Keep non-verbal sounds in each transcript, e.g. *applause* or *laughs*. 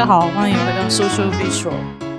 家好，欢迎回到 Social Visual，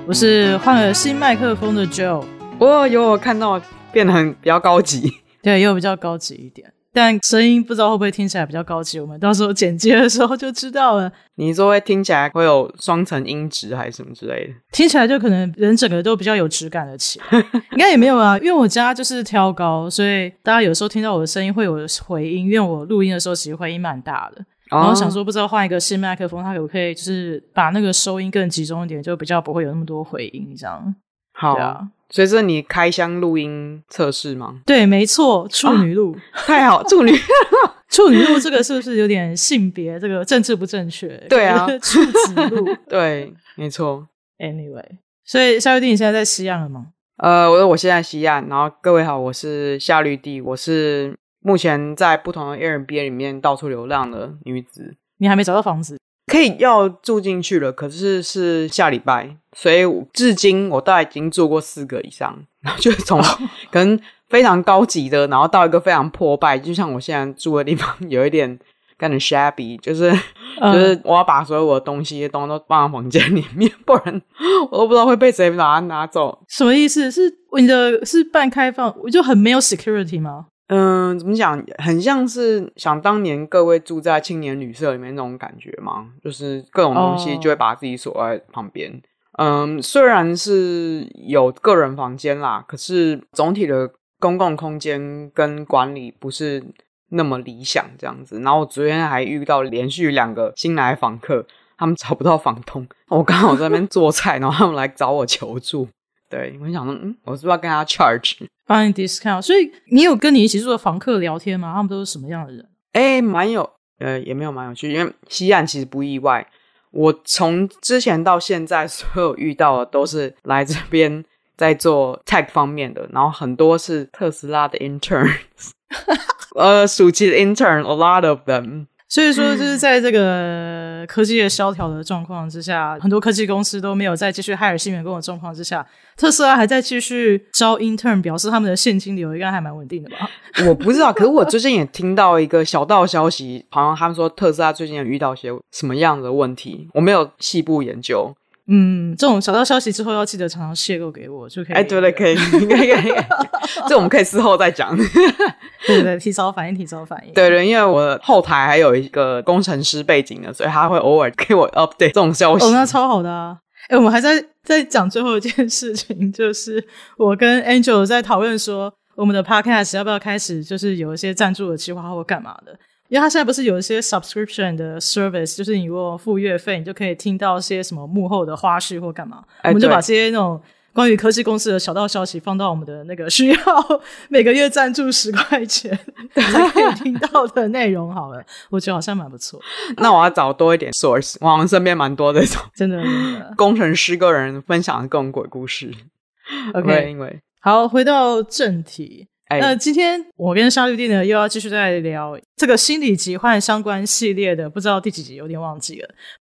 我是换了新麦克风的 Joe。我有我看到变得很比较高级，对，又比较高级一点。但声音不知道会不会听起来比较高级，我们到时候剪接的时候就知道了。你说会听起来会有双层音质还是什么之类的？听起来就可能人整个都比较有质感的起来。*laughs* 应该也没有啊，因为我家就是挑高，所以大家有时候听到我的声音会有回音，因为我录音的时候其实回音蛮大的。然后想说不知道换一个新麦克风，它可不可以就是把那个收音更集中一点，就比较不会有那么多回音这样。好啊。所以这是你开箱录音测试吗？对，没错，处女录、啊、太好，处女 *laughs* 处女录这个是不是有点性别这个政治不正确？对啊，*laughs* 处子录，对，没错。Anyway，所以夏绿蒂你现在在西岸了吗？呃，我说我现在西岸，然后各位好，我是夏绿蒂，我是目前在不同的 Airbnb 里面到处流浪的女子。你还没找到房子？可以要住进去了，可是是下礼拜，所以至今我大概已经住过四个以上，*laughs* 然后就是从可能非常高级的，然后到一个非常破败，就像我现在住的地方，有一点感觉 shabby，就是、嗯、就是我要把所有我的东西东西都放在房间里面，不然我都不知道会被谁把它拿走。什么意思？是你的是半开放，我就很没有 security 吗？嗯，怎么讲？很像是想当年各位住在青年旅社里面那种感觉嘛？就是各种东西就会把自己锁在旁边。Oh. 嗯，虽然是有个人房间啦，可是总体的公共空间跟管理不是那么理想这样子。然后我昨天还遇到连续两个新来访客，他们找不到房东，我刚好在那边做菜，然后他们来找我求助。对，我想说，嗯，我是不是要跟他 charge，帮你 discount？所以你有跟你一起住的房客聊天吗？他们都是什么样的人？哎，蛮有，呃，也没有蛮有趣，因为西岸其实不意外。我从之前到现在，所有遇到的都是来这边在做 tech 方面的，然后很多是特斯拉的 interns，*laughs* 呃，暑期的 intern，a lot of them。所以说，就是在这个科技业萧条的状况之下，很多科技公司都没有再继续 hire 新员工的状况之下，特斯拉还在继续招 intern，表示他们的现金流应该还蛮稳定的吧？*laughs* 我不知道，可是我最近也听到一个小道消息，好像他们说特斯拉最近有遇到一些什么样的问题，我没有细部研究。嗯，这种小道消息之后要记得常常泄露给我，就可以。哎，对了，可以，*laughs* 应该，可以。这我们可以事后再讲。*laughs* 对对对，提早反应，提早反应。对对，因为我后台还有一个工程师背景的，所以他会偶尔给我 update 这种消息。哦，那超好的啊！哎，我们还在在讲最后一件事情，*laughs* 就是我跟 Angel 在讨论说，我们的 podcast 要不要开始，就是有一些赞助的计划或干嘛的。因为他现在不是有一些 subscription 的 service，就是你如果付月费，你就可以听到一些什么幕后的花絮或干嘛。欸、我们就把这些那种关于科技公司的小道消息放到我们的那个需要 *laughs* 每个月赞助十块钱才可以听到的内容好了。我觉得好像蛮不错。那我要找多一点 source，我好像身边蛮多这种真的，真的工程师个人分享的各种鬼故事。OK，因为好，回到正题。那今天我跟沙律弟呢又要继续再聊这个心理疾患相关系列的，不知道第几集，有点忘记了。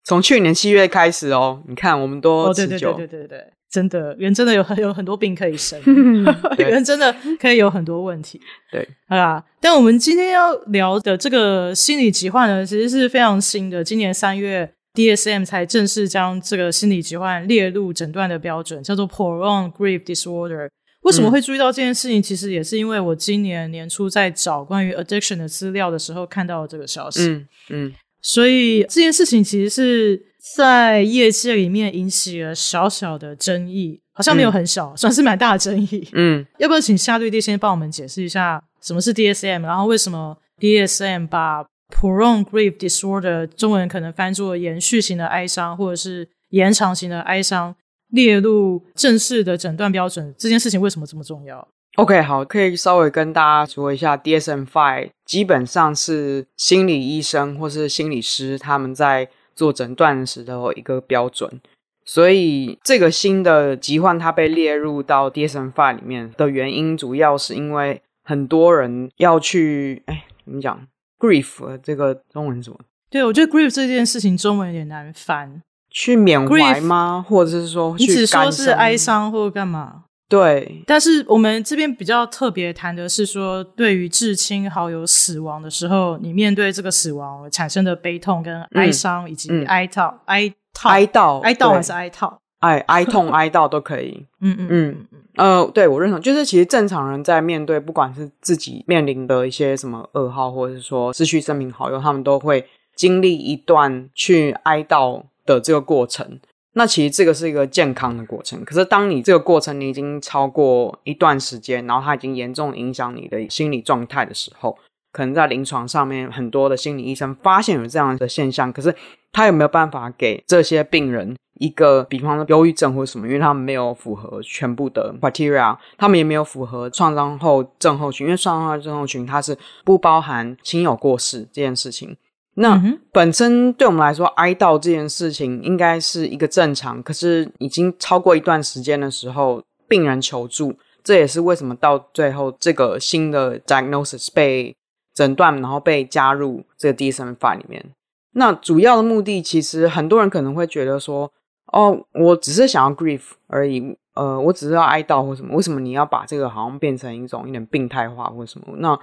从去年七月开始哦，你看我们都哦，对对对对对对，真的人真的有很有很多病可以生，*laughs* 人真的可以有很多问题。*laughs* 对，好啦，但我们今天要聊的这个心理疾患呢，其实是非常新的，今年三月 DSM 才正式将这个心理疾患列入诊断的标准，叫做 Prolonged Grief Disorder。为什么会注意到这件事情？嗯、其实也是因为我今年年初在找关于 addiction 的资料的时候看到了这个消息。嗯嗯，所以这件事情其实是在业界里面引起了小小的争议，好像没有很小，嗯、*laughs* 算是蛮大的争议。嗯，要不要请夏绿蒂先帮我们解释一下什么是 DSM，然后为什么 DSM 把 prolonged grief disorder 中文可能翻作延续型的哀伤，或者是延长型的哀伤？列入正式的诊断标准这件事情为什么这么重要？OK，好，可以稍微跟大家说一下，DSM-5 基本上是心理医生或是心理师他们在做诊断的时候一个标准。所以这个新的疾患它被列入到 DSM-5 里面的原因，主要是因为很多人要去，哎，怎么讲？grief 这个中文是什么？对，我觉得 grief 这件事情中文有点难翻。去缅怀吗或者是说，你只说是哀伤或者干嘛？对。但是我们这边比较特别谈的是说，对于至亲好友死亡的时候，你面对这个死亡产生的悲痛跟哀伤，以及哀悼、嗯、哀哀悼、哀悼还是哀悼？哀哀痛、哀悼都可以。*laughs* 嗯嗯嗯嗯呃，对我认同，就是其实正常人在面对不管是自己面临的一些什么噩耗，或者是说失去生命好友，他们都会经历一段去哀悼的这个过程。那其实这个是一个健康的过程。可是当你这个过程你已经超过一段时间，然后它已经严重影响你的心理状态的时候，可能在临床上面很多的心理医生发现有这样的现象，可是他有没有办法给这些病人一个，比方说忧郁症或什么？因为他们没有符合全部的 criteria，他们也没有符合创伤后症候群，因为创伤后症候群它是不包含亲友过世这件事情。那本身对我们来说，哀悼这件事情应该是一个正常，可是已经超过一段时间的时候，病人求助，这也是为什么到最后这个新的 diagnosis 被诊断，然后被加入这个 DSM-5 里面。那主要的目的，其实很多人可能会觉得说，哦，我只是想要 grief 而已，呃，我只是要哀悼或什么，为什么你要把这个好像变成一种有点病态化或什么？那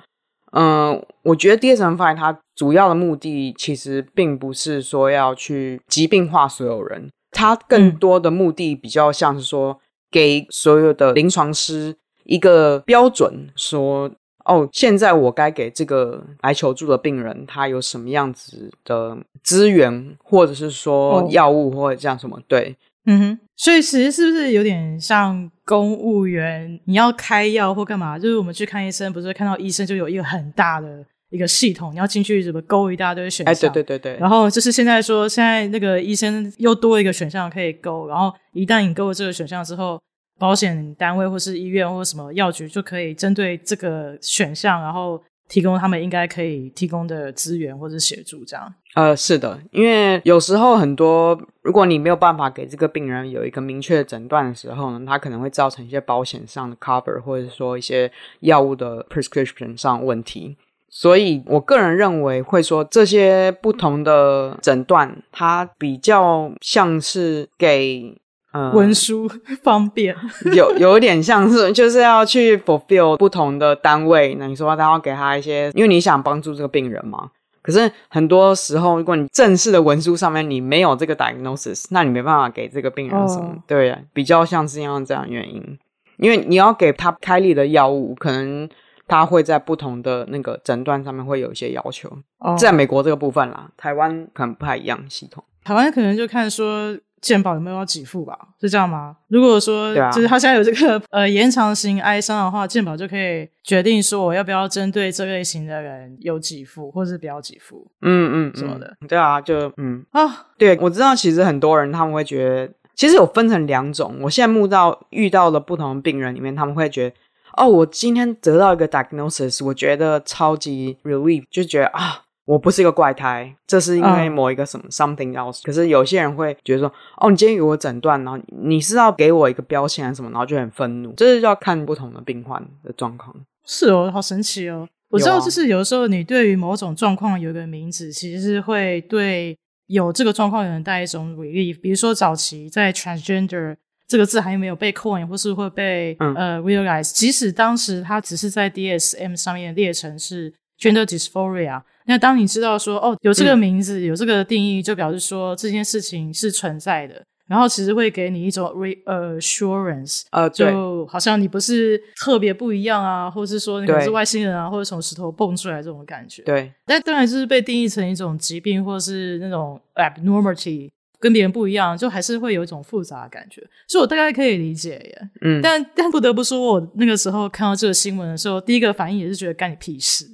嗯、呃，我觉得 DSM-5 它主要的目的其实并不是说要去疾病化所有人，它更多的目的比较像是说给所有的临床师一个标准，说哦，现在我该给这个来求助的病人他有什么样子的资源，或者是说药物或者这样什么？对，嗯哼。所以其实是不是有点像公务员？你要开药或干嘛？就是我们去看医生，不是看到医生就有一个很大的一个系统，你要进去怎么勾一大堆选项？哎，对对对对。然后就是现在说，现在那个医生又多一个选项可以勾，然后一旦你勾了这个选项之后，保险单位或是医院或什么药局就可以针对这个选项，然后。提供他们应该可以提供的资源或者协助，这样。呃，是的，因为有时候很多，如果你没有办法给这个病人有一个明确的诊断的时候呢，它可能会造成一些保险上的 cover，或者说一些药物的 prescription 上问题。所以我个人认为，会说这些不同的诊断，它比较像是给。嗯，文书 *laughs* 方便，*laughs* 有有一点像是就是要去 fulfill 不同的单位，那你说他要给他一些，因为你想帮助这个病人嘛。可是很多时候，如果你正式的文书上面你没有这个 diagnosis，那你没办法给这个病人什么。Oh. 对，比较像是因为这样原因，因为你要给他开立的药物，可能他会在不同的那个诊断上面会有一些要求。Oh. 在美国这个部分啦，台湾可能不太一样系统。台湾可能就看说。健保有没有要给付吧？是这样吗？如果说就是他现在有这个呃延长型哀伤的话，健保就可以决定说我要不要针对这类型的人有给付，或是不要给付。嗯嗯，什么的。对啊，就嗯啊，对，我知道，其实很多人他们会觉得，其实有分成两种。我现在目到遇到的不同的病人里面，他们会觉得，哦，我今天得到一个 diagnosis，我觉得超级 relief，就觉得啊。我不是一个怪胎，这是因为某一个什么 something else。可是有些人会觉得说，哦，你今天给我诊断，然后你是要给我一个标签还是什么，然后就很愤怒。这是要看不同的病患的状况。是哦，好神奇哦！我知道，就是有的时候你对于某种状况有一个名字，其实是会对有这个状况的人带一种 relief。比如说早期在 transgender 这个字还没有被 coin 或是会被、嗯、呃 realize，即使当时它只是在 DSM 上面列成是 gender dysphoria。那当你知道说哦，有这个名字，嗯、有这个定义，就表示说这件事情是存在的，然后其实会给你一种 reassurance，呃，就好像你不是特别不一样啊，或者是说你可能是外星人啊，或者从石头蹦出来这种感觉。对，但当然就是被定义成一种疾病，或是那种 abnormality。跟别人不一样，就还是会有一种复杂的感觉，所以我大概可以理解耶。嗯，但但不得不说，我那个时候看到这个新闻的时候，第一个反应也是觉得干你屁事。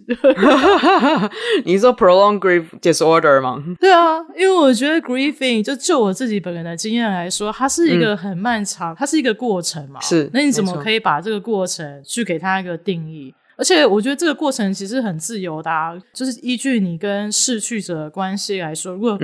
*laughs* 你说 prolonged grief disorder 吗？*laughs* 对啊，因为我觉得 grieving 就就我自己本人的经验来说，它是一个很漫长，嗯、它是一个过程嘛。是，那你怎么可以把这个过程去给它一个定义？而且我觉得这个过程其实很自由的，啊，就是依据你跟逝去者的关系来说，如果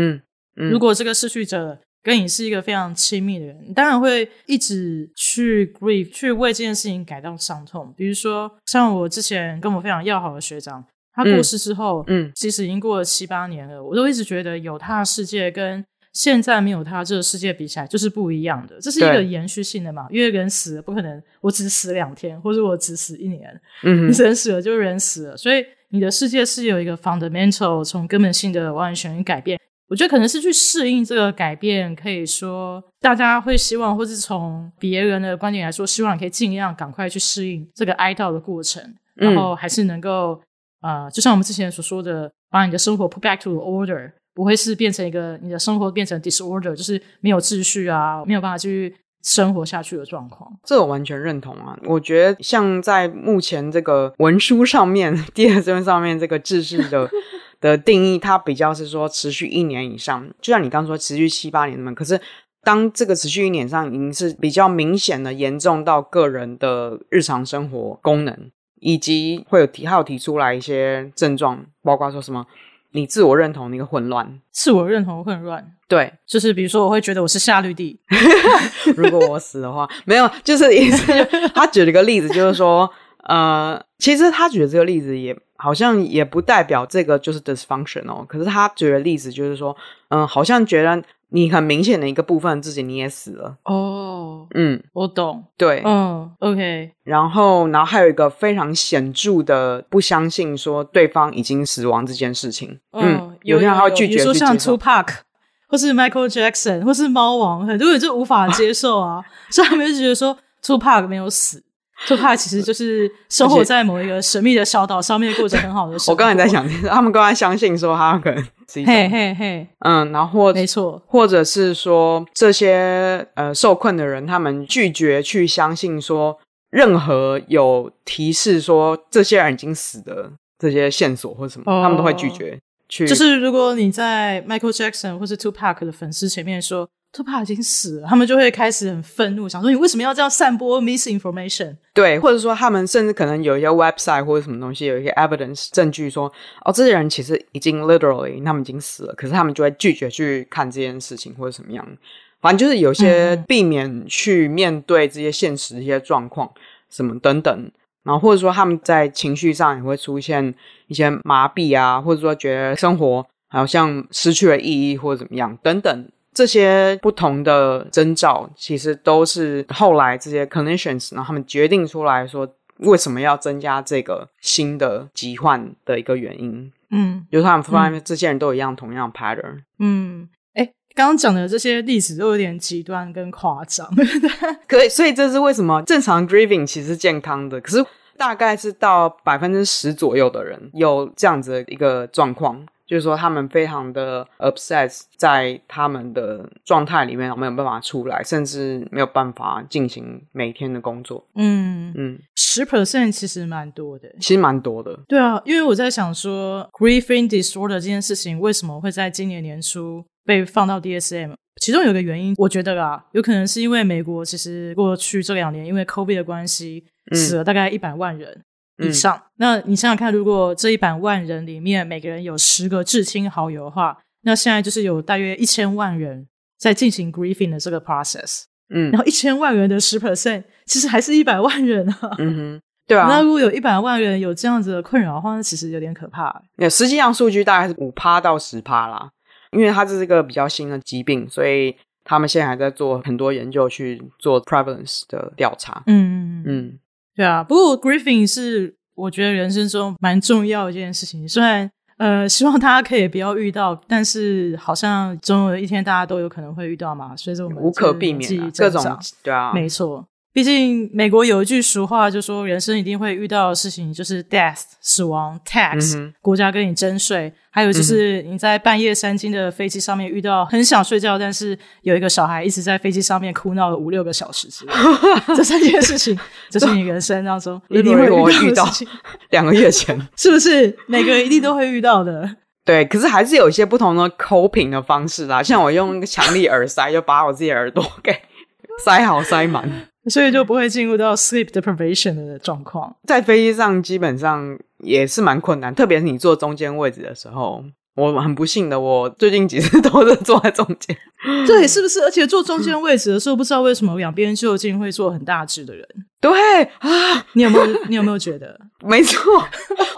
嗯。如果这个逝去者跟你是一个非常亲密的人，你当然会一直去 grieve，去为这件事情感到伤痛。比如说，像我之前跟我非常要好的学长，他过世之后，嗯，其实已经过了七八年了，我都一直觉得有他的世界跟现在没有他这个世界比起来就是不一样的。这是一个延续性的嘛？因为人死了不可能，我只死两天，或者我只死一年，嗯，人死了就是人死了，所以你的世界是有一个 fundamental 从根本性的完全改变。我觉得可能是去适应这个改变，可以说大家会希望，或是从别人的观点来说，希望你可以尽量赶快去适应这个哀悼的过程，然后还是能够、嗯、呃，就像我们之前所说的，把你的生活 put back to order，不会是变成一个你的生活变成 disorder，就是没有秩序啊，没有办法去生活下去的状况。这我完全认同啊！我觉得像在目前这个文书上面，*laughs* DSM 上面这个秩序的。的定义，它比较是说持续一年以上，就像你刚刚说持续七八年的嘛。可是当这个持续一年上已经是比较明显的严重到个人的日常生活功能，以及会有提还有提出来一些症状，包括说什么你自我认同的一个混乱，自我认同混乱，对，就是比如说我会觉得我是夏绿蒂，*laughs* 如果我死的话，没有，就是意思就他举了一个例子，就是说呃，其实他举的这个例子也。好像也不代表这个就是 dysfunction 哦，可是他举的例子就是说，嗯，好像觉得你很明显的一个部分自己你也死了。哦，嗯，我懂，对，嗯，OK，然后，然后还有一个非常显著的不相信说对方已经死亡这件事情，嗯，嗯有些人他会拒绝，比如说像 Tupac 或是 Michael Jackson 或是猫王，很多人就无法接受啊，所以他们就觉得说 Tupac 没有死。就怕其实就是生活在某一个神秘的小岛上面，过着很好的生活。我刚才在想，*laughs* 他们刚才相信说他可能是一种，嘿嘿嘿，嗯，然后没错，或者是说这些呃受困的人，他们拒绝去相信说任何有提示说这些人已经死的这些线索或什么，哦、他们都会拒绝去。就是如果你在 Michael Jackson 或是 Two Pac 的粉丝前面说。Tupac 已经死了，他们就会开始很愤怒，想说你为什么要这样散播 misinformation？对，或者说他们甚至可能有一些 website 或者什么东西，有一些 evidence 证据说，哦，这些人其实已经 literally 他们已经死了，可是他们就会拒绝去看这件事情或者什么样。反正就是有些避免去面对这些现实的一些状况，什么等等。然后或者说他们在情绪上也会出现一些麻痹啊，或者说觉得生活好像失去了意义或者怎么样等等。这些不同的征兆，其实都是后来这些 clinicians，然后他们决定出来说，为什么要增加这个新的疾患的一个原因。嗯，就是他们发现这些人都一样、嗯、同样 pattern。嗯，哎，刚刚讲的这些例子都有点极端跟夸张。*laughs* 可以，所以这是为什么正常 grieving 其实是健康的，可是大概是到百分之十左右的人有这样子的一个状况。就是说，他们非常的 obsessed 在他们的状态里面，没有办法出来，甚至没有办法进行每天的工作。嗯嗯，十 percent 其实蛮多的，其实蛮多的。对啊，因为我在想说，grieving disorder 这件事情为什么会在今年年初被放到 DSM？其中有个原因，我觉得啊，有可能是因为美国其实过去这两年因为 COVID 的关系，死了大概一百万人。嗯以上，嗯、那你想想看，如果这一百万人里面每个人有十个至亲好友的话，那现在就是有大约一千万人在进行 grieving 的这个 process。嗯，然后一千万人的十 percent 其实还是一百万人啊。嗯哼，对啊。那如果有一百万人有这样子的困扰的话，那其实有点可怕。那实际上数据大概是五趴到十趴啦，因为它这是一个比较新的疾病，所以他们现在还在做很多研究去做 prevalence 的调查。嗯嗯。嗯对啊，不过 griefing 是我觉得人生中蛮重要的一件事情。虽然呃，希望大家可以不要遇到，但是好像总有一天大家都有可能会遇到嘛，所以说我们无可避免、啊、各种对啊，没错。毕竟美国有一句俗话，就说人生一定会遇到的事情就是 death 死亡，tax、嗯、国家跟你征税，还有就是你在半夜三更的飞机上面遇到很想睡觉，但是有一个小孩一直在飞机上面哭闹了五六个小时之类，*laughs* 这三件事情这是你人生当中一定会遇到。两个月前 *laughs* 是不是每个人一定都会遇到的？*laughs* 对，可是还是有一些不同的 coping 的方式啦，像我用一个强力耳塞，就把我自己耳朵给塞好塞满。所以就不会进入到 sleep deprivation 的状况。在飞机上基本上也是蛮困难，特别是你坐中间位置的时候。我很不幸的，我最近几次 *laughs* 都是坐在中间。对，是不是？而且坐中间位置的时候，不知道为什么两边就近会坐很大只的人。对啊，你有没有？你有没有觉得？*laughs* 没错，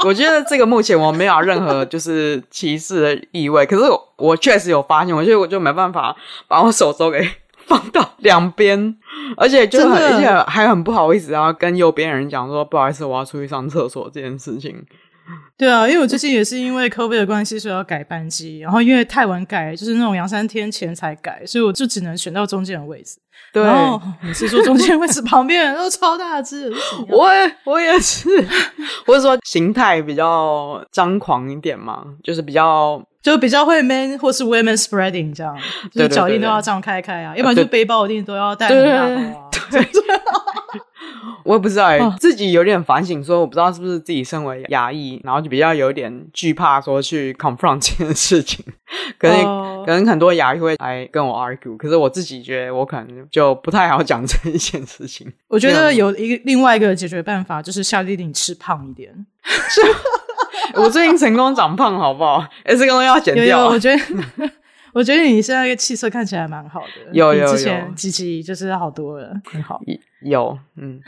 我觉得这个目前我没有任何就是歧视的意味。可是我，我确实有发现，我觉得我就没办法把我手肘给放到两边。而且就很，的而且还很不好意思，然后跟右边人讲说不好意思，我要出去上厕所这件事情。对啊，因为我最近也是因为 COVID 的关系，所以要改班机，然后因为太晚改，就是那种两三天前才改，所以我就只能选到中间的位置。对，然后每次坐中间位置 *laughs* 旁边人都超大只，我也我也是，*laughs* 我是说形态比较张狂一点嘛，就是比较。就比较会 man 或是 women spreading 这样，就是脚印都要张开开啊，要不然就背包一定都要带很大包啊。*laughs* 对，*laughs* 我也不知道哎、欸，自己有点反省，说我不知道是不是自己身为牙医，然后就比较有点惧怕说去 confront 这件事情。*laughs* 可能、uh, 可能很多牙医会来跟我 argue，可是我自己觉得我可能就不太好讲这一件事情。我觉得有一个另外一个解决办法，就是下定定吃胖一点。*laughs* 我最近成功长胖，好不好？哎，这个东西要剪掉。有有，我觉得，*laughs* 我觉得你现在的气色看起来蛮好的。有有有，之前几集就是好多了，很好。*laughs* 有，嗯，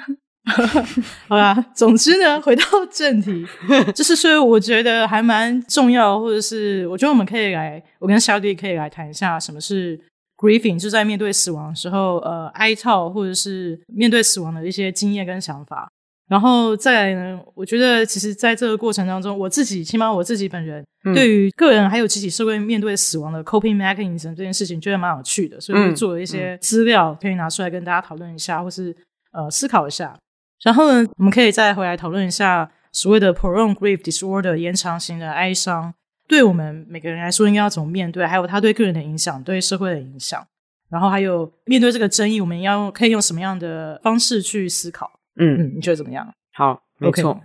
好啦，总之呢，回到正题，就是说，我觉得还蛮重要，或者是我觉得我们可以来，我跟小弟可以来谈一下什么是 grieving，就在面对死亡的时候，呃，哀悼或者是面对死亡的一些经验跟想法。然后再来呢，我觉得其实在这个过程当中，我自己起码我自己本人、嗯、对于个人还有集体社会面对死亡的 coping mechanism 这件事情，觉得蛮有趣的，所以我做了一些资料可以拿出来跟大家讨论一下，或是呃思考一下。然后呢，我们可以再回来讨论一下所谓的 prolonged grief disorder 延长型的哀伤，对我们每个人来说应该要怎么面对，还有它对个人的影响，对社会的影响。然后还有面对这个争议，我们要可以用什么样的方式去思考？嗯嗯，你觉得怎么样？好，没错，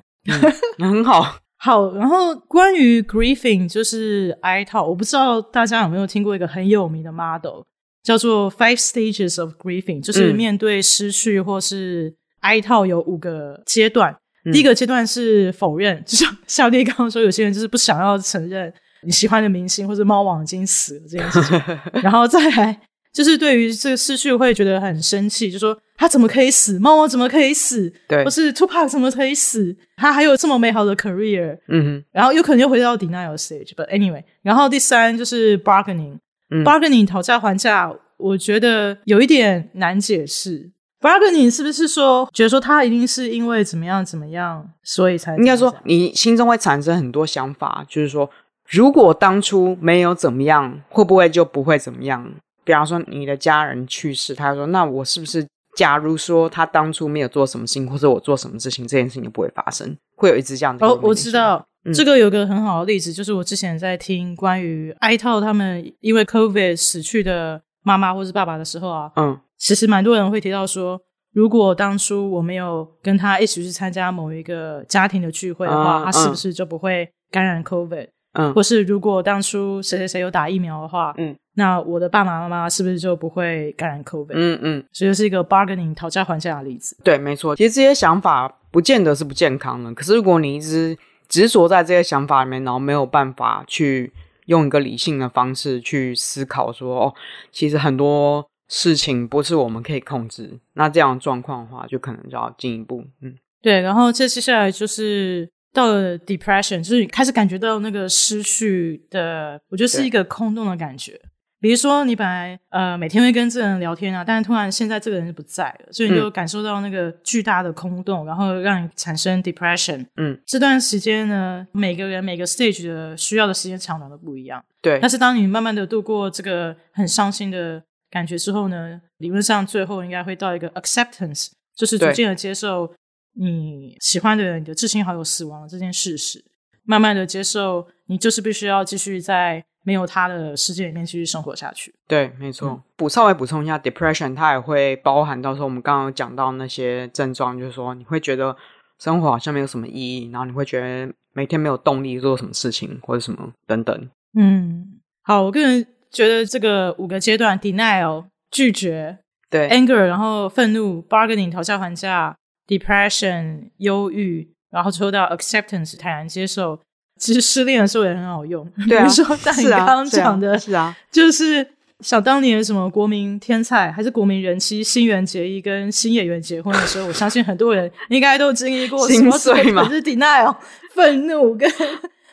嗯、很好。*laughs* 好，然后关于 grieving 就是哀悼，我不知道大家有没有听过一个很有名的 model，叫做 Five Stages of Grieving，就是面对失去或是哀悼有五个阶段。嗯、第一个阶段是否认，就像 *laughs* 小弟刚刚说，有些人就是不想要承认你喜欢的明星或者猫王已经死了这件事情，*laughs* 然后再来。就是对于这个失去会觉得很生气，就说他怎么可以死？猫猫怎么可以死？对，或是 Tupac 怎么可以死？他还有这么美好的 career，嗯哼，然后有可能又回到 denial stage。But anyway，然后第三就是 bargaining，嗯，bargaining 讨价还价，我觉得有一点难解释。bargaining 是不是说觉得说他一定是因为怎么样怎么样，所以才应该说你心中会产生很多想法，就是说如果当初没有怎么样，会不会就不会怎么样？比方说你的家人去世，他说：“那我是不是，假如说他当初没有做什么事情，或者我做什么事情，这件事情就不会发生？会有一直这样的。”哦，我知道、嗯、这个有个很好的例子，就是我之前在听关于哀悼他们因为 COVID 死去的妈妈或是爸爸的时候啊，嗯，其实蛮多人会提到说，如果当初我没有跟他一起去参加某一个家庭的聚会的话，嗯、他是不是就不会感染 COVID？嗯，或是如果当初谁谁谁有打疫苗的话，嗯。那我的爸爸妈妈是不是就不会感染 COVID？嗯嗯，所以是一个 bargaining 讨价还价的例子。对，没错。其实这些想法不见得是不健康的，可是如果你一直执着在这些想法里面，然后没有办法去用一个理性的方式去思考说，说哦，其实很多事情不是我们可以控制。那这样的状况的话，就可能就要进一步。嗯，对。然后这接下来就是。到了 depression，就是开始感觉到那个失去的，我觉得是一个空洞的感觉。比如说，你本来呃每天会跟这个人聊天啊，但是突然现在这个人就不在了，所以你就感受到那个巨大的空洞，嗯、然后让你产生 depression。嗯，这段时间呢，每个人每个 stage 的需要的时间长短都不一样。对，但是当你慢慢的度过这个很伤心的感觉之后呢，理论上最后应该会到一个 acceptance，就是逐渐的接受。你喜欢的人，你的至亲好友死亡了这件事实，慢慢的接受，你就是必须要继续在没有他的世界里面继续生活下去。对，没错。补、嗯、稍微补充一下，depression 它也会包含到说我们刚刚有讲到那些症状，就是说你会觉得生活好像没有什么意义，然后你会觉得每天没有动力做什么事情或者什么等等。嗯，好，我个人觉得这个五个阶段：denial 拒绝，对；anger 然后愤怒；bargaining 讨价还价。Depression 忧郁，然后抽到 acceptance 坦然接受。其实失恋的时候也很好用，*laughs* 对啊，比如说像你刚刚讲的，是啊，就是想当年什么国民天才还是国民人妻新垣结衣跟新演员结婚的时候，我相信很多人应该都经历过心碎嘛，是 denial *laughs* 愤怒跟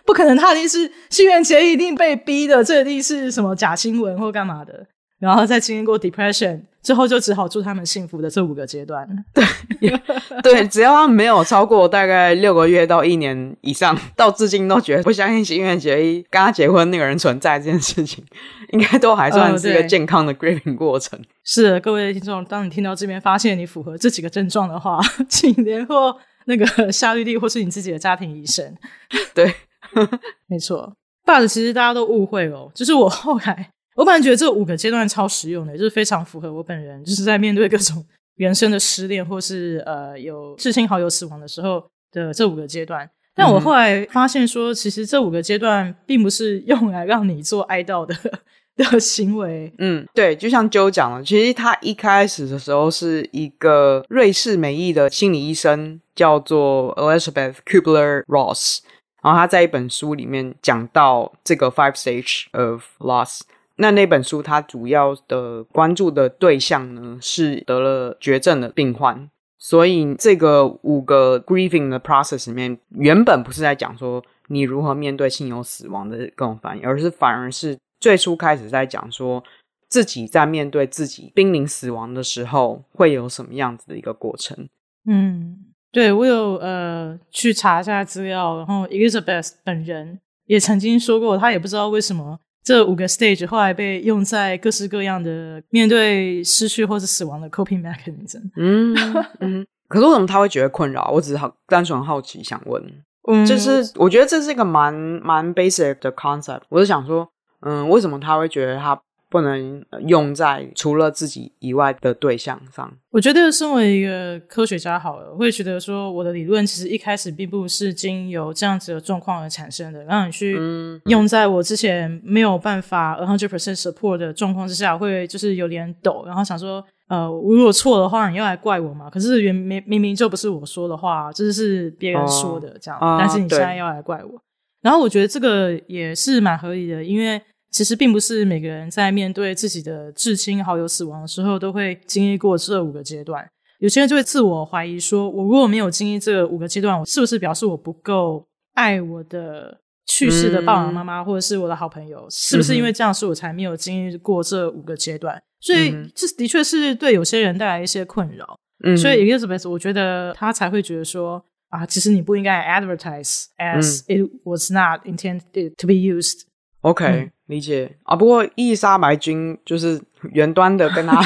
不可能，他一定是新垣结衣一定被逼的，这一定是什么假新闻或干嘛的，然后再经历过 depression。最后就只好祝他们幸福的这五个阶段。对对，只要他们没有超过大概六个月到一年以上，到至今都觉得不相信心愿结衣跟他结婚那个人存在这件事情，应该都还算是一个健康的 grieving 过程。是，各位听众，当你听到这边发现你符合这几个症状的话，*laughs* 请联络那个夏绿蒂或是你自己的家庭医生。*laughs* 对，*laughs* 没错。But 其实大家都误会哦，就是我后来，我本来觉得这五个阶段超实用的，就是非常符合我本人，就是在面对各种 *laughs* 原生的失恋或是呃有至亲好友死亡的时候的这五个阶段。但我后来发现说，其实这五个阶段并不是用来让你做哀悼的 *laughs* 的行为。嗯，对，就像 Joe 讲的，其实他一开始的时候是一个瑞士美裔的心理医生，叫做 Elizabeth Kubler-Ross。然后他在一本书里面讲到这个 Five Stage of Loss，那那本书它主要的关注的对象呢是得了绝症的病患，所以这个五个 grieving 的 process 里面原本不是在讲说你如何面对亲友死亡的各种反应，而是反而是最初开始在讲说自己在面对自己濒临死亡的时候会有什么样子的一个过程，嗯。对，我有呃去查一下资料，然后 Elizabeth 本人也曾经说过，他也不知道为什么这五个 stage 后来被用在各式各样的面对失去或是死亡的 coping mechanism。嗯嗯，可是为什么他会觉得困扰？我只是好单纯好奇想问，嗯，就是我觉得这是一个蛮蛮 basic 的 concept。我是想说，嗯，为什么他会觉得他？不能用在除了自己以外的对象上。我觉得，身为一个科学家，好了，会觉得说，我的理论其实一开始并不是经由这样子的状况而产生的，让你去用在我之前没有办法 a hundred percent support 的状况之下，会就是有点抖，然后想说，呃，如果错的话，你又来怪我嘛？可是原明明明就不是我说的话，这是别人说的，这样，哦、但是你现在要来怪我。然后我觉得这个也是蛮合理的，因为。其实并不是每个人在面对自己的至亲好友死亡的时候都会经历过这五个阶段。有些人就会自我怀疑说：“我如果没有经历这五个阶段，我是不是表示我不够爱我的去世的爸爸妈妈，或者是我的好朋友？是不是因为这样，是我才没有经历过这五个阶段？”所以这的确是对有些人带来一些困扰。嗯，所以 Elizabeth，我觉得他才会觉得说：“啊，其实你不应该 advertise as it was not intended to be used。” OK。嗯理解啊，不过伊丽莎白君就是远端的跟他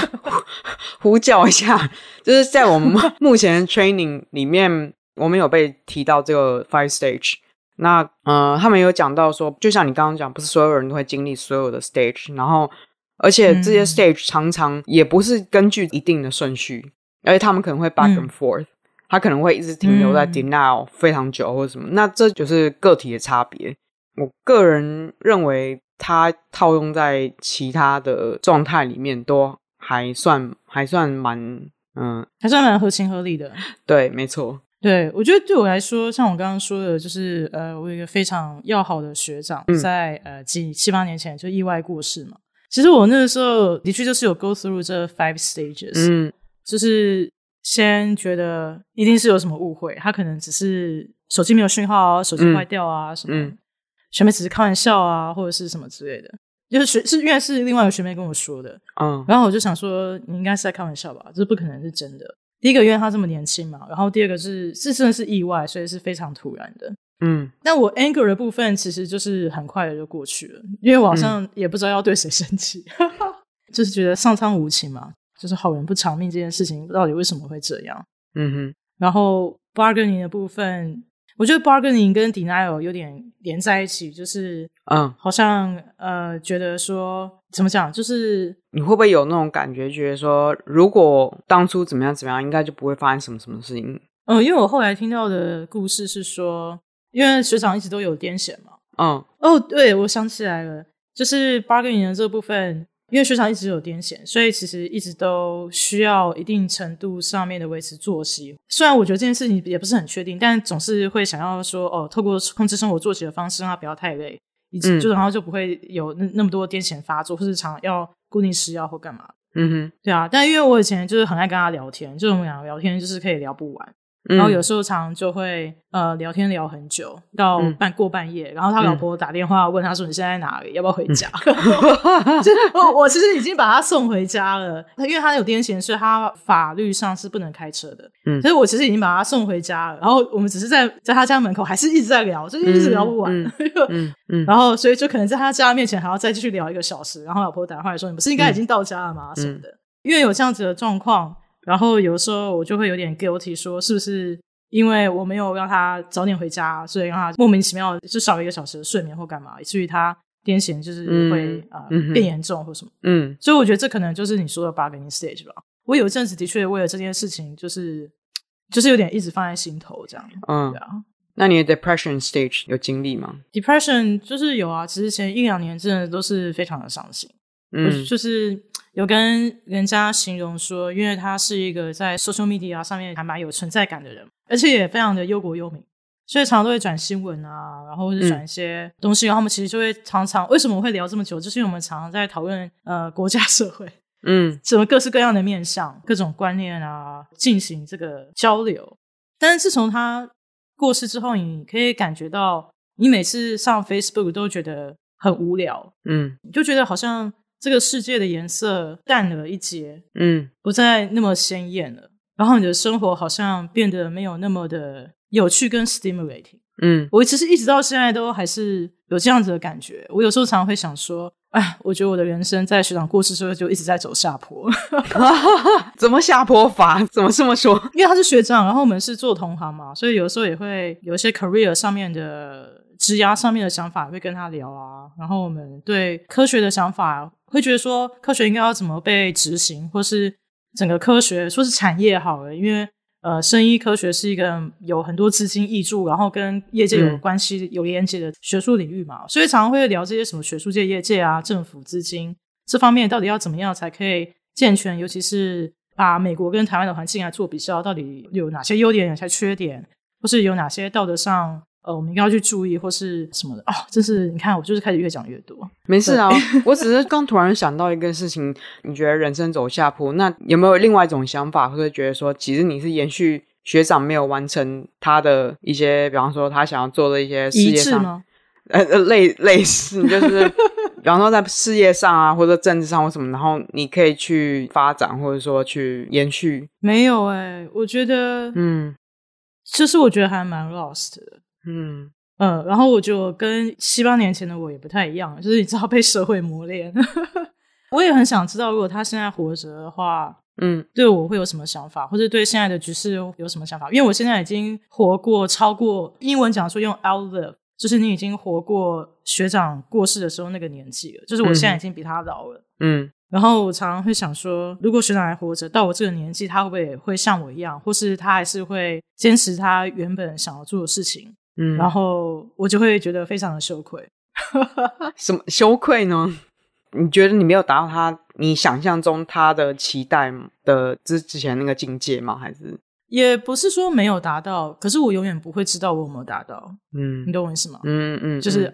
*laughs* 呼叫一下，就是在我们目 *laughs* 前 training 里面，我们有被提到这个 five stage。那呃，他们有讲到说，就像你刚刚讲，不是所有人都会经历所有的 stage，然后而且这些 stage 常常也不是根据一定的顺序，而且他们可能会 back and forth，他可能会一直停留在 denial 非常久或者什么，那这就是个体的差别。我个人认为。它套用在其他的状态里面，都还算还算蛮嗯，还算蛮合情合理的。对，没错。对，我觉得对我来说，像我刚刚说的，就是呃，我有一个非常要好的学长，在、嗯、呃几七八年前就意外过世嘛。其实我那个时候的确就是有 go through 这 five stages，嗯，就是先觉得一定是有什么误会，他可能只是手机没有讯号啊，手机坏掉啊、嗯、什么。嗯学妹只是开玩笑啊，或者是什么之类的，就是学是因为是另外一个学妹跟我说的，嗯，然后我就想说，你应该是在开玩笑吧，这不可能是真的。第一个，因为她这么年轻嘛，然后第二个是是真的是意外，所以是非常突然的，嗯。但我 anger 的部分其实就是很快的就过去了，因为我好像也不知道要对谁生气，嗯、*laughs* 就是觉得上苍无情嘛，就是好人不长命这件事情到底为什么会这样？嗯哼。然后 bargaining 的部分。我觉得 bargaining 跟 denial 有点连在一起，就是嗯，好像呃，觉得说怎么讲，就是你会不会有那种感觉，觉得说如果当初怎么样怎么样，应该就不会发生什么什么事情？嗯，因为我后来听到的故事是说，因为学长一直都有癫痫嘛，嗯，哦，对，我想起来了，就是 bargaining 的这部分。因为学长一直有癫痫，所以其实一直都需要一定程度上面的维持作息。虽然我觉得这件事情也不是很确定，但总是会想要说哦，透过控制生活作息的方式，让他不要太累，以及就然后就不会有那那么多癫痫发作，或是常要固定吃药或干嘛。嗯哼，对啊。但因为我以前就是很爱跟他聊天，就是我们俩聊天就是可以聊不完。然后有时候常常就会呃聊天聊很久，到半过半夜，然后他老婆打电话问他说：“你现在在哪里？要不要回家？” *laughs* 就我我其实已经把他送回家了，因为他有癫痫，所以他法律上是不能开车的。嗯，所以我其实已经把他送回家了，然后我们只是在在他家门口还是一直在聊，就一直聊不完。嗯嗯，*laughs* 然后所以就可能在他家面前还要再继续聊一个小时，然后老婆打电话来说：“你不是应该已经到家了吗？”什么的，因为有这样子的状况。然后有时候我就会有点 guilty，说是不是因为我没有让他早点回家，所以让他莫名其妙就少一个小时的睡眠或干嘛，以至于他癫痫就是会啊、嗯呃、变严重或什么。嗯，所以我觉得这可能就是你说的 bargaining stage 吧。我有一阵子的确为了这件事情，就是就是有点一直放在心头这样。嗯，对啊。那你的 depression stage 有经历吗？depression 就是有啊，其实前一两年真的都是非常的伤心。嗯，就是。有跟人家形容说，因为他是一个在 social media 上面还蛮有存在感的人，而且也非常的忧国忧民，所以常常都会转新闻啊，然后或者转一些东西，嗯、然后他们其实就会常常为什么会聊这么久，就是因为我们常常在讨论呃国家社会，嗯，什么各式各样的面向、各种观念啊，进行这个交流。但是自从他过世之后，你可以感觉到，你每次上 Facebook 都觉得很无聊，嗯，你就觉得好像。这个世界的颜色淡了一截，嗯，不再那么鲜艳了。然后你的生活好像变得没有那么的有趣跟 stimulating，嗯，我其实一直到现在都还是有这样子的感觉。我有时候常常会想说，哎，我觉得我的人生在学长过世之后就一直在走下坡。*laughs* *laughs* 怎么下坡法？怎么这么说？因为他是学长，然后我们是做同行嘛，所以有时候也会有一些 career 上面的职涯上面的想法会跟他聊啊。然后我们对科学的想法。会觉得说科学应该要怎么被执行，或是整个科学说是产业好了，因为呃，生医科学是一个有很多资金挹注，然后跟业界有关系、有连接的学术领域嘛，所以常常会聊这些什么学术界、业界啊、政府资金这方面到底要怎么样才可以健全，尤其是把美国跟台湾的环境来做比较，到底有哪些优点、哪些缺点，或是有哪些道德上。呃，我们应该要去注意或是什么的哦。真是你看，我就是开始越讲越多。没事啊，我只是刚突然想到一个事情。你觉得人生走下坡，那有没有另外一种想法，或者觉得说，其实你是延续学长没有完成他的一些，比方说他想要做的一些事业上吗？呃呃，类类似，就是比方说在事业上啊，或者政治上或什么，然后你可以去发展，或者说去延续。没有哎、欸，我觉得，嗯，其实我觉得还蛮 lost 的。嗯嗯，然后我就跟七八年前的我也不太一样，就是你知道被社会磨练。*laughs* 我也很想知道，如果他现在活着的话，嗯，对我会有什么想法，或者对现在的局势有什么想法？因为我现在已经活过超过英文讲说用 outlive，就是你已经活过学长过世的时候那个年纪了，就是我现在已经比他老了。嗯，然后我常常会想说，如果学长还活着，到我这个年纪，他会不会也会像我一样，或是他还是会坚持他原本想要做的事情？嗯，然后我就会觉得非常的羞愧。*laughs* 什么羞愧呢？你觉得你没有达到他你想象中他的期待的之之前那个境界吗？还是也不是说没有达到，可是我永远不会知道我有没有达到。嗯，你懂我意思吗？嗯嗯，就是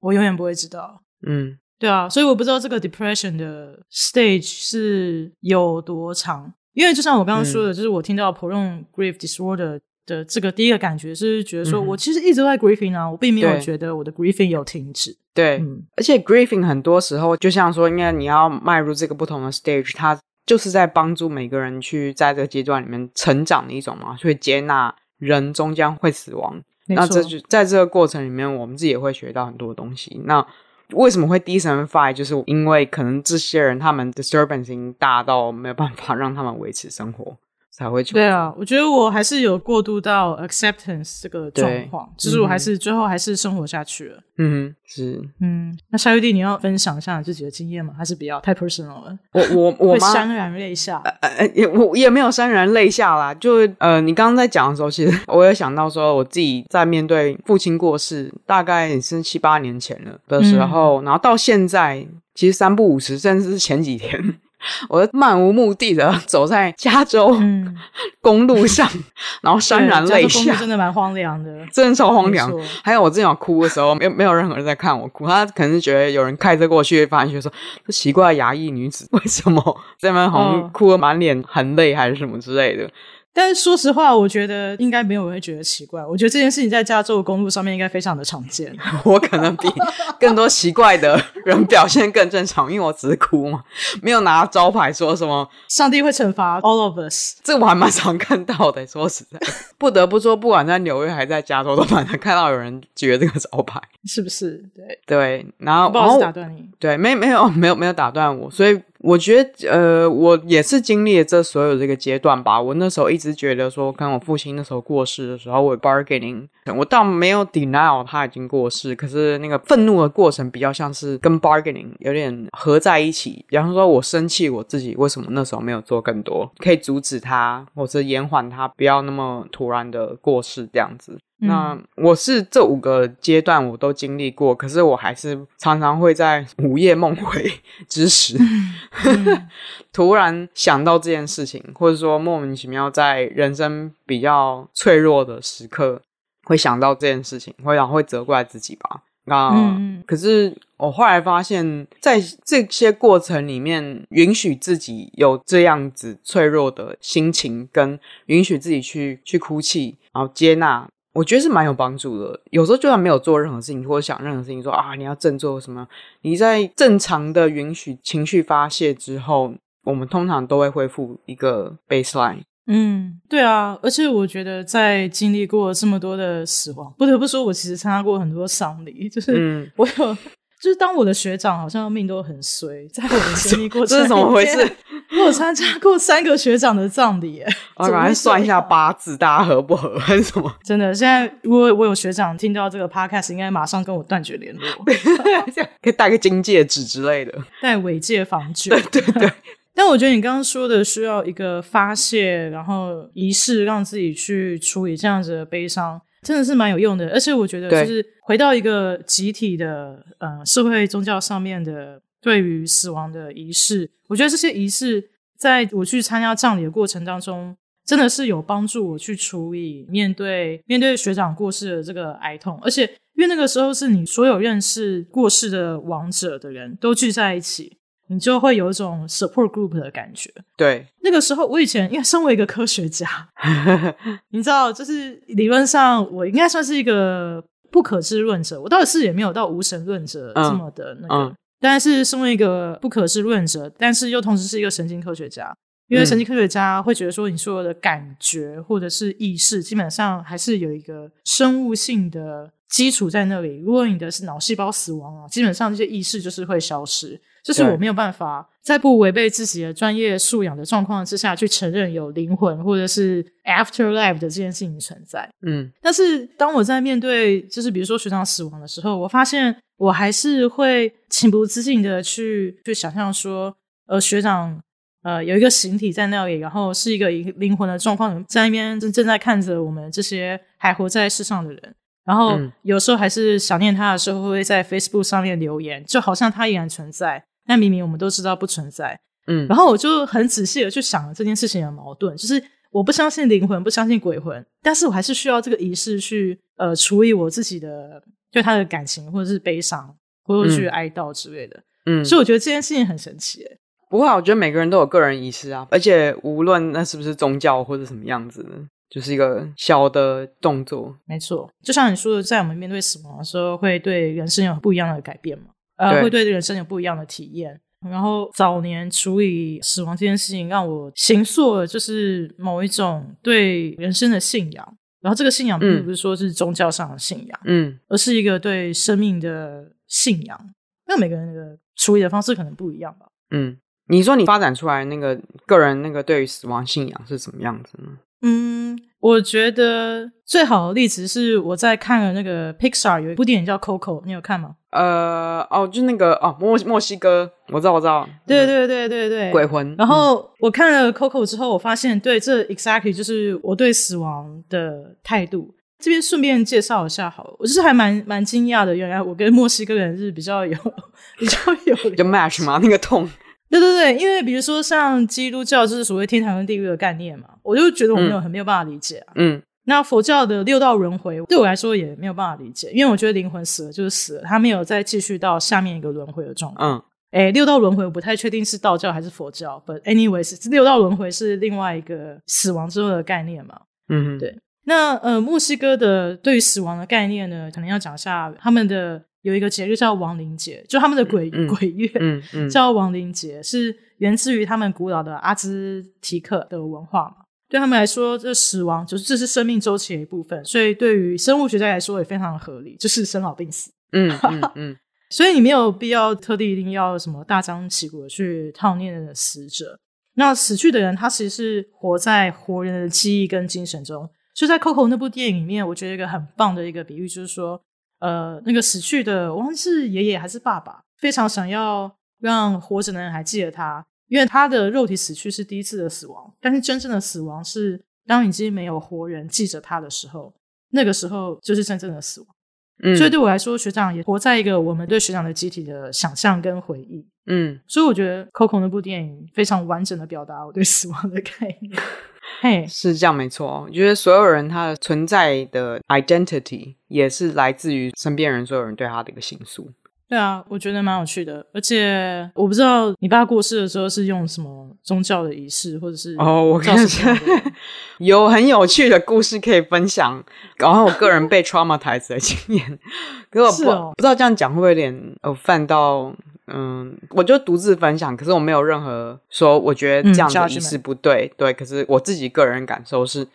我永远不会知道。嗯，对啊，所以我不知道这个 depression 的 stage 是有多长，因为就像我刚刚说的，嗯、就是我听到 prolonged grief disorder。的这个第一个感觉是觉得说，我其实一直都在 grieving 啊，嗯、我并没有觉得我的 grieving 有停止。对，嗯、而且 grieving 很多时候就像说，因为你要迈入这个不同的 stage，它就是在帮助每个人去在这个阶段里面成长的一种嘛，所以接纳人终将会死亡。那这就在这个过程里面，我们自己也会学到很多东西。那为什么会 DSM-5？就是因为可能这些人他们 disturbance 已经大到没有办法让他们维持生活。才会对啊，我觉得我还是有过渡到 acceptance 这个状况，就是我还是、嗯、最后还是生活下去了。嗯，是，嗯，那夏玉帝，你要分享一下自己的经验吗？还是不要太 personal 了？我我 *laughs* 我潸然泪下，呃也我也没有潸然泪下啦。就呃，你刚刚在讲的时候，其实我有想到说，我自己在面对父亲过世，大概也是七八年前了的时候，嗯、然后到现在，其实三不五时，甚至是前几天。我漫无目的的走在加州公路上，嗯、然后潸然泪下，真的蛮荒凉的，*laughs* 真的超荒凉。还有我正想哭的时候，没有没有任何人在看我哭，他可能是觉得有人开车过去，发现说这奇怪的亚裔女子为什么 *laughs* 在那边好像哭得满脸含泪还是什么之类的。但是说实话，我觉得应该没有人会觉得奇怪。我觉得这件事情在加州的公路上面应该非常的常见。*laughs* 我可能比更多奇怪的人表现更正常，因为我只是哭嘛，没有拿招牌说什么上帝会惩罚 all of us。*laughs* 这个我还蛮常看到的。说实在，不得不说，不管在纽约还是在加州，都蛮常看到有人举这个招牌，是不是？对对，然后不好意思打断你，对，没没有没有没有打断我，所以。我觉得，呃，我也是经历了这所有这个阶段吧。我那时候一直觉得说，跟我父亲那时候过世的时候，我 bargaining，我倒没有 denial 他已经过世，可是那个愤怒的过程比较像是跟 bargaining 有点合在一起。比方说，我生气我自己为什么那时候没有做更多，可以阻止他，或者延缓他不要那么突然的过世这样子。那我是这五个阶段我都经历过，可是我还是常常会在 *laughs* 午夜梦回 *laughs* 之时，*laughs* 突然想到这件事情，或者说莫名其妙在人生比较脆弱的时刻会想到这件事情，会然后会责怪自己吧。那、嗯、可是我后来发现，在这些过程里面，允许自己有这样子脆弱的心情，跟允许自己去去哭泣，然后接纳。我觉得是蛮有帮助的。有时候就算没有做任何事情，或者想任何事情说，说啊，你要振作什么？你在正常的允许情绪发泄之后，我们通常都会恢复一个 baseline。嗯，对啊。而且我觉得在经历过这么多的死亡，不得不说，我其实参加过很多丧礼，就是我有。嗯就是当我的学长好像命都很衰，在我的 *laughs* 经历过程，这是怎么回事？我有参加过三个学长的葬礼，哎，我赶快算一下八字，大家合不合？*laughs* 还是什么？真的，现在如果我有学长听到这个 podcast，应该马上跟我断绝联络，*laughs* 可以戴个金戒指之类的，*laughs* 戴尾戒防具。对对对。但我觉得你刚刚说的需要一个发泄，然后仪式让自己去处理这样子的悲伤。真的是蛮有用的，而且我觉得就是回到一个集体的呃社会宗教上面的对于死亡的仪式，我觉得这些仪式在我去参加葬礼的过程当中，真的是有帮助我去处理面对面对学长过世的这个哀痛，而且因为那个时候是你所有认识过世的亡者的人都聚在一起。你就会有一种 support group 的感觉。对，那个时候我以前因为身为一个科学家，*laughs* 你知道，就是理论上我应该算是一个不可知论者。我倒是也没有到无神论者这么的那个，嗯嗯、但是身为一个不可知论者，但是又同时是一个神经科学家。因为神经科学家会觉得说，你所有的感觉或者是意识，基本上还是有一个生物性的基础在那里。如果你的是脑细胞死亡啊，基本上这些意识就是会消失。就是我没有办法在不违背自己的专业素养的状况之下去承认有灵魂或者是 afterlife 的这件事情存在。嗯，但是当我在面对就是比如说学长死亡的时候，我发现我还是会情不自禁的去去想象说，呃，学长呃有一个形体在那里，然后是一个灵魂的状况，在那边正正在看着我们这些还活在世上的人。然后有时候还是想念他的时候，会在 Facebook 上面留言，就好像他依然存在。但明明我们都知道不存在，嗯，然后我就很仔细的去想了这件事情的矛盾，就是我不相信灵魂，不相信鬼魂，但是我还是需要这个仪式去呃处理我自己的对他的感情，或者是悲伤，或者去哀悼之类的，嗯，所以我觉得这件事情很神奇诶。不过我觉得每个人都有个人仪式啊，而且无论那是不是宗教或者什么样子的，就是一个小的动作。没错，就像你说的，在我们面对死亡的时候，会对人生有不一样的改变嘛。呃，对会对人生有不一样的体验。然后早年处理死亡这件事情，让我形塑了就是某一种对人生的信仰。然后这个信仰并不是说是宗教上的信仰，嗯，而是一个对生命的信仰。那每个人的处理的方式可能不一样吧。嗯，你说你发展出来那个个人那个对于死亡信仰是什么样子呢？嗯，我觉得最好的例子是我在看了那个 Pixar 有一部电影叫 Coco，你有看吗？呃，哦，就那个哦，墨墨西哥，我知道，我知道，对对对对对，鬼魂。然后我看了 Coco 之后，我发现对这 exactly 就是我对死亡的态度。这边顺便介绍一下好了，我就是还蛮蛮惊讶的，原来我跟墨西哥人是比较有 *laughs* 比较有就 match 吗？那个痛。对对对，因为比如说像基督教就是所谓天堂跟地狱的概念嘛，我就觉得我没有很没有办法理解啊。嗯，那佛教的六道轮回对我来说也没有办法理解，因为我觉得灵魂死了就是死了，他没有再继续到下面一个轮回的状况。嗯，诶，六道轮回我不太确定是道教还是佛教，but anyways，六道轮回是另外一个死亡之后的概念嘛。嗯哼，对。那呃，墨西哥的对于死亡的概念呢，可能要讲一下他们的有一个节日叫亡灵节，就他们的鬼、嗯、鬼 *laughs* 月，嗯 *laughs* 嗯，叫亡灵节，是源自于他们古老的阿兹提克的文化嘛。对他们来说，这死亡就是这是生命周期的一部分，所以对于生物学家来说也非常合理，就是生老病死。嗯嗯 *laughs* 嗯，所以你没有必要特地一定要什么大张旗鼓的去悼念死者。那死去的人，他其实是活在活人的记忆跟精神中。就在《Coco》那部电影里面，我觉得一个很棒的一个比喻就是说，呃，那个死去的，我忘记是爷爷还是爸爸，非常想要让活着的人还记得他，因为他的肉体死去是第一次的死亡，但是真正的死亡是当已经没有活人记着他的时候，那个时候就是真正的死亡。嗯，所以对我来说，学长也活在一个我们对学长的集体的想象跟回忆。嗯，所以我觉得《Coco》那部电影非常完整的表达我对死亡的概念。*laughs* 嘿是这样没错。我觉得所有人他的存在的 identity 也是来自于身边人，所有人对他的一个形塑。对啊，我觉得蛮有趣的。而且我不知道你爸过世的时候是用什么宗教的仪式，或者是哦，我看有很有趣的故事可以分享。然后我个人被 traumatized 的经验，可是我不、哦、不知道这样讲会不会有点呃犯到。嗯，我就独自分享，可是我没有任何说我觉得这样的仪式不对，嗯、对。可是我自己个人感受是，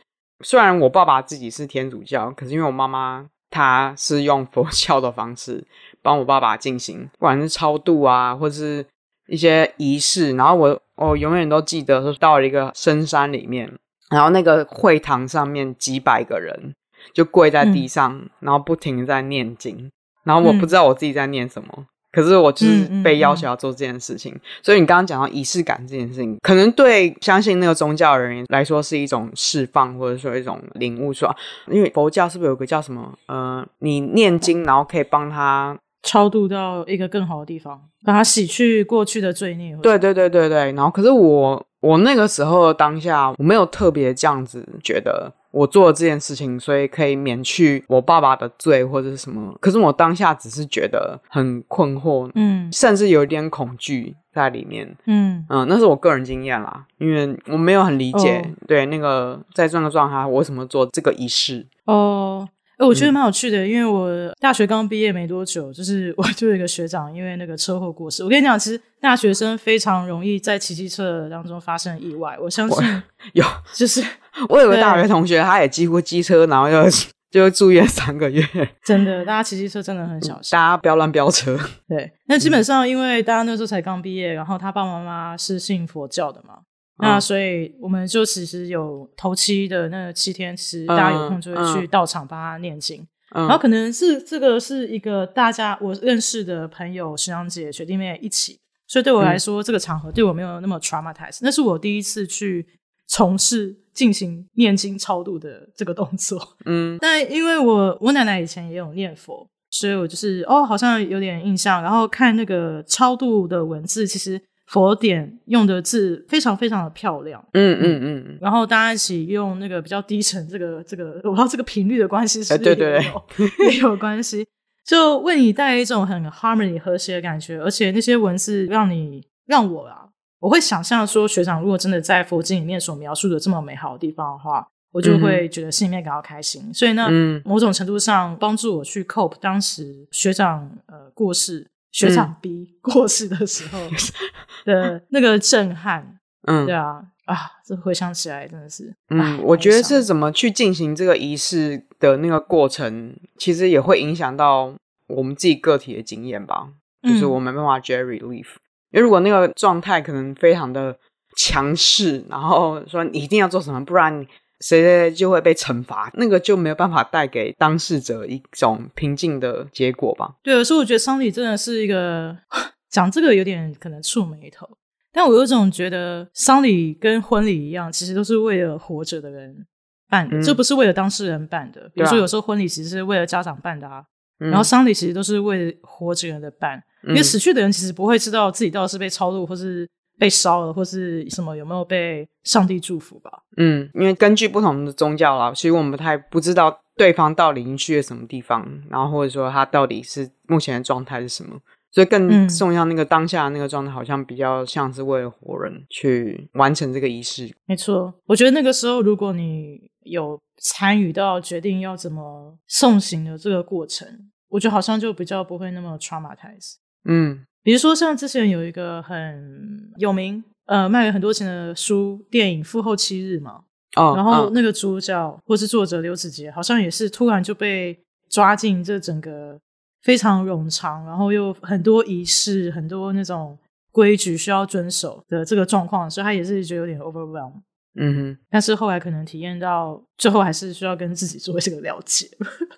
虽然我爸爸自己是天主教，可是因为我妈妈她是用佛教的方式帮我爸爸进行，不管是超度啊，或者是一些仪式。然后我我永远都记得，说到了一个深山里面，然后那个会堂上面几百个人就跪在地上，嗯、然后不停地在念经，然后我不知道我自己在念什么。嗯可是我就是被要求要做这件事情，嗯嗯嗯、所以你刚刚讲到仪式感这件事情，可能对相信那个宗教的人来说是一种释放，或者说一种领悟，说，因为佛教是不是有个叫什么？呃，你念经，然后可以帮他超度到一个更好的地方，把它洗去过去的罪孽。对对对对对。然后，可是我我那个时候当下我没有特别这样子觉得。我做了这件事情，所以可以免去我爸爸的罪或者是什么。可是我当下只是觉得很困惑，嗯，甚至有一点恐惧在里面，嗯嗯，那是我个人经验啦，因为我没有很理解，哦、对那个在这样的状态，我为什么做这个仪式？哦。我觉得蛮有趣的，嗯、因为我大学刚毕业没多久，就是我就有一个学长，因为那个车祸过世。我跟你讲，其实大学生非常容易在骑机车当中发生意外。我相信有，就是我有个大学同学，他也几乎机车，然后就就住院三个月。真的，大家骑机车真的很小心，大家不要乱飙车。对，那基本上因为大家那时候才刚毕业，然后他爸爸妈妈是信佛教的嘛。那所以我们就其实有头七的那七天，其实大家有空就会去道场帮他念经。然后可能是这个是一个大家我认识的朋友、学长姐、学弟妹一起，所以对我来说，嗯、这个场合对我没有那么 traumatized。那是我第一次去从事进行念经超度的这个动作。嗯，*laughs* 但因为我我奶奶以前也有念佛，所以我就是哦，好像有点印象。然后看那个超度的文字，其实。佛典用的字非常非常的漂亮，嗯嗯嗯，嗯，然后大家一起用那个比较低沉，这个这个我不知道这个频率的关系是对对对。也有关系，就为你带来一种很 harmony 和谐的感觉，而且那些文字让你让我啊，我会想象说学长如果真的在佛经里面所描述的这么美好的地方的话，我就会觉得心里面感到开心，嗯、所以呢，嗯、某种程度上帮助我去 cope 当时学长呃过世。学长 B 过世的时候 *laughs* 的那个震撼，*laughs* 嗯，对啊，啊，这回想起来真的是，嗯，我觉得是怎么去进行这个仪式的那个过程，其实也会影响到我们自己个体的经验吧，嗯、就是我没办法 jet relief，因为如果那个状态可能非常的强势，然后说你一定要做什么，不然你。谁谁就会被惩罚，那个就没有办法带给当事者一种平静的结果吧？对，所以我觉得丧礼真的是一个 *laughs* 讲这个有点可能触眉头，但我有种觉得丧礼跟婚礼一样，其实都是为了活着的人办的，这、嗯、不是为了当事人办的。比如说有时候婚礼其实是为了家长办的啊，嗯、然后丧礼其实都是为了活着人的办，嗯、因为死去的人其实不会知道自己到底是被超度或是。被烧了，或是什么有没有被上帝祝福吧？嗯，因为根据不同的宗教啦，其实我们不太不知道对方到底已经去了什么地方，然后或者说他到底是目前的状态是什么。所以更重要那个当下的那个状态，好像比较像是为了活人去完成这个仪式。没错，我觉得那个时候如果你有参与到决定要怎么送行的这个过程，我觉得好像就比较不会那么 traumatize。嗯，比如说像之前有一个很有名。呃，卖了很多钱的书、电影《复后七日》嘛，哦，然后那个主角、哦、或是作者刘子杰，好像也是突然就被抓进这整个非常冗长，然后又很多仪式、很多那种规矩需要遵守的这个状况，所以他也是觉得有点 overwhelm。嗯哼，但是后来可能体验到最后，还是需要跟自己做这个了解。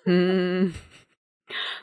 嗯，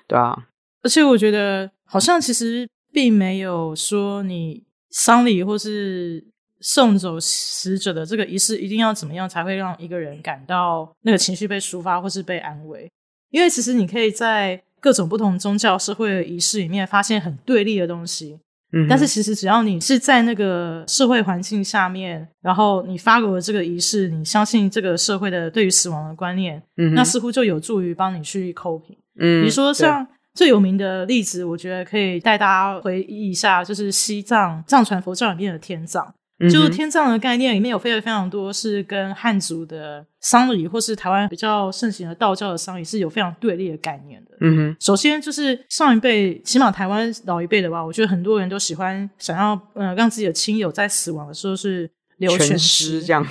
对啊，*laughs* 而且我觉得好像其实并没有说你。丧礼或是送走死者的这个仪式，一定要怎么样才会让一个人感到那个情绪被抒发或是被安慰？因为其实你可以在各种不同宗教社会的仪式里面发现很对立的东西，嗯，但是其实只要你是在那个社会环境下面，然后你发过了这个仪式，你相信这个社会的对于死亡的观念，嗯，那似乎就有助于帮你去 coping。嗯，比如说像。最有名的例子，我觉得可以带大家回忆一下，就是西藏藏传佛教里面的天葬。嗯、就是天葬的概念里面有非常非常多是跟汉族的丧礼，或是台湾比较盛行的道教的丧礼是有非常对立的概念的。嗯哼，首先就是上一辈，起码台湾老一辈的吧，我觉得很多人都喜欢想要，呃，让自己的亲友在死亡的时候是留全尸这样。